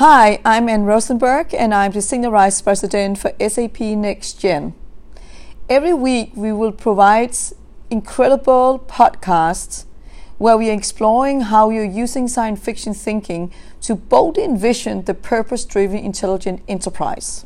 Hi, I'm Ann Rosenberg, and I'm the Senior Vice President for SAP Next Gen. Every week, we will provide incredible podcasts where we are exploring how you're using science fiction thinking to boldly envision the purpose driven intelligent enterprise.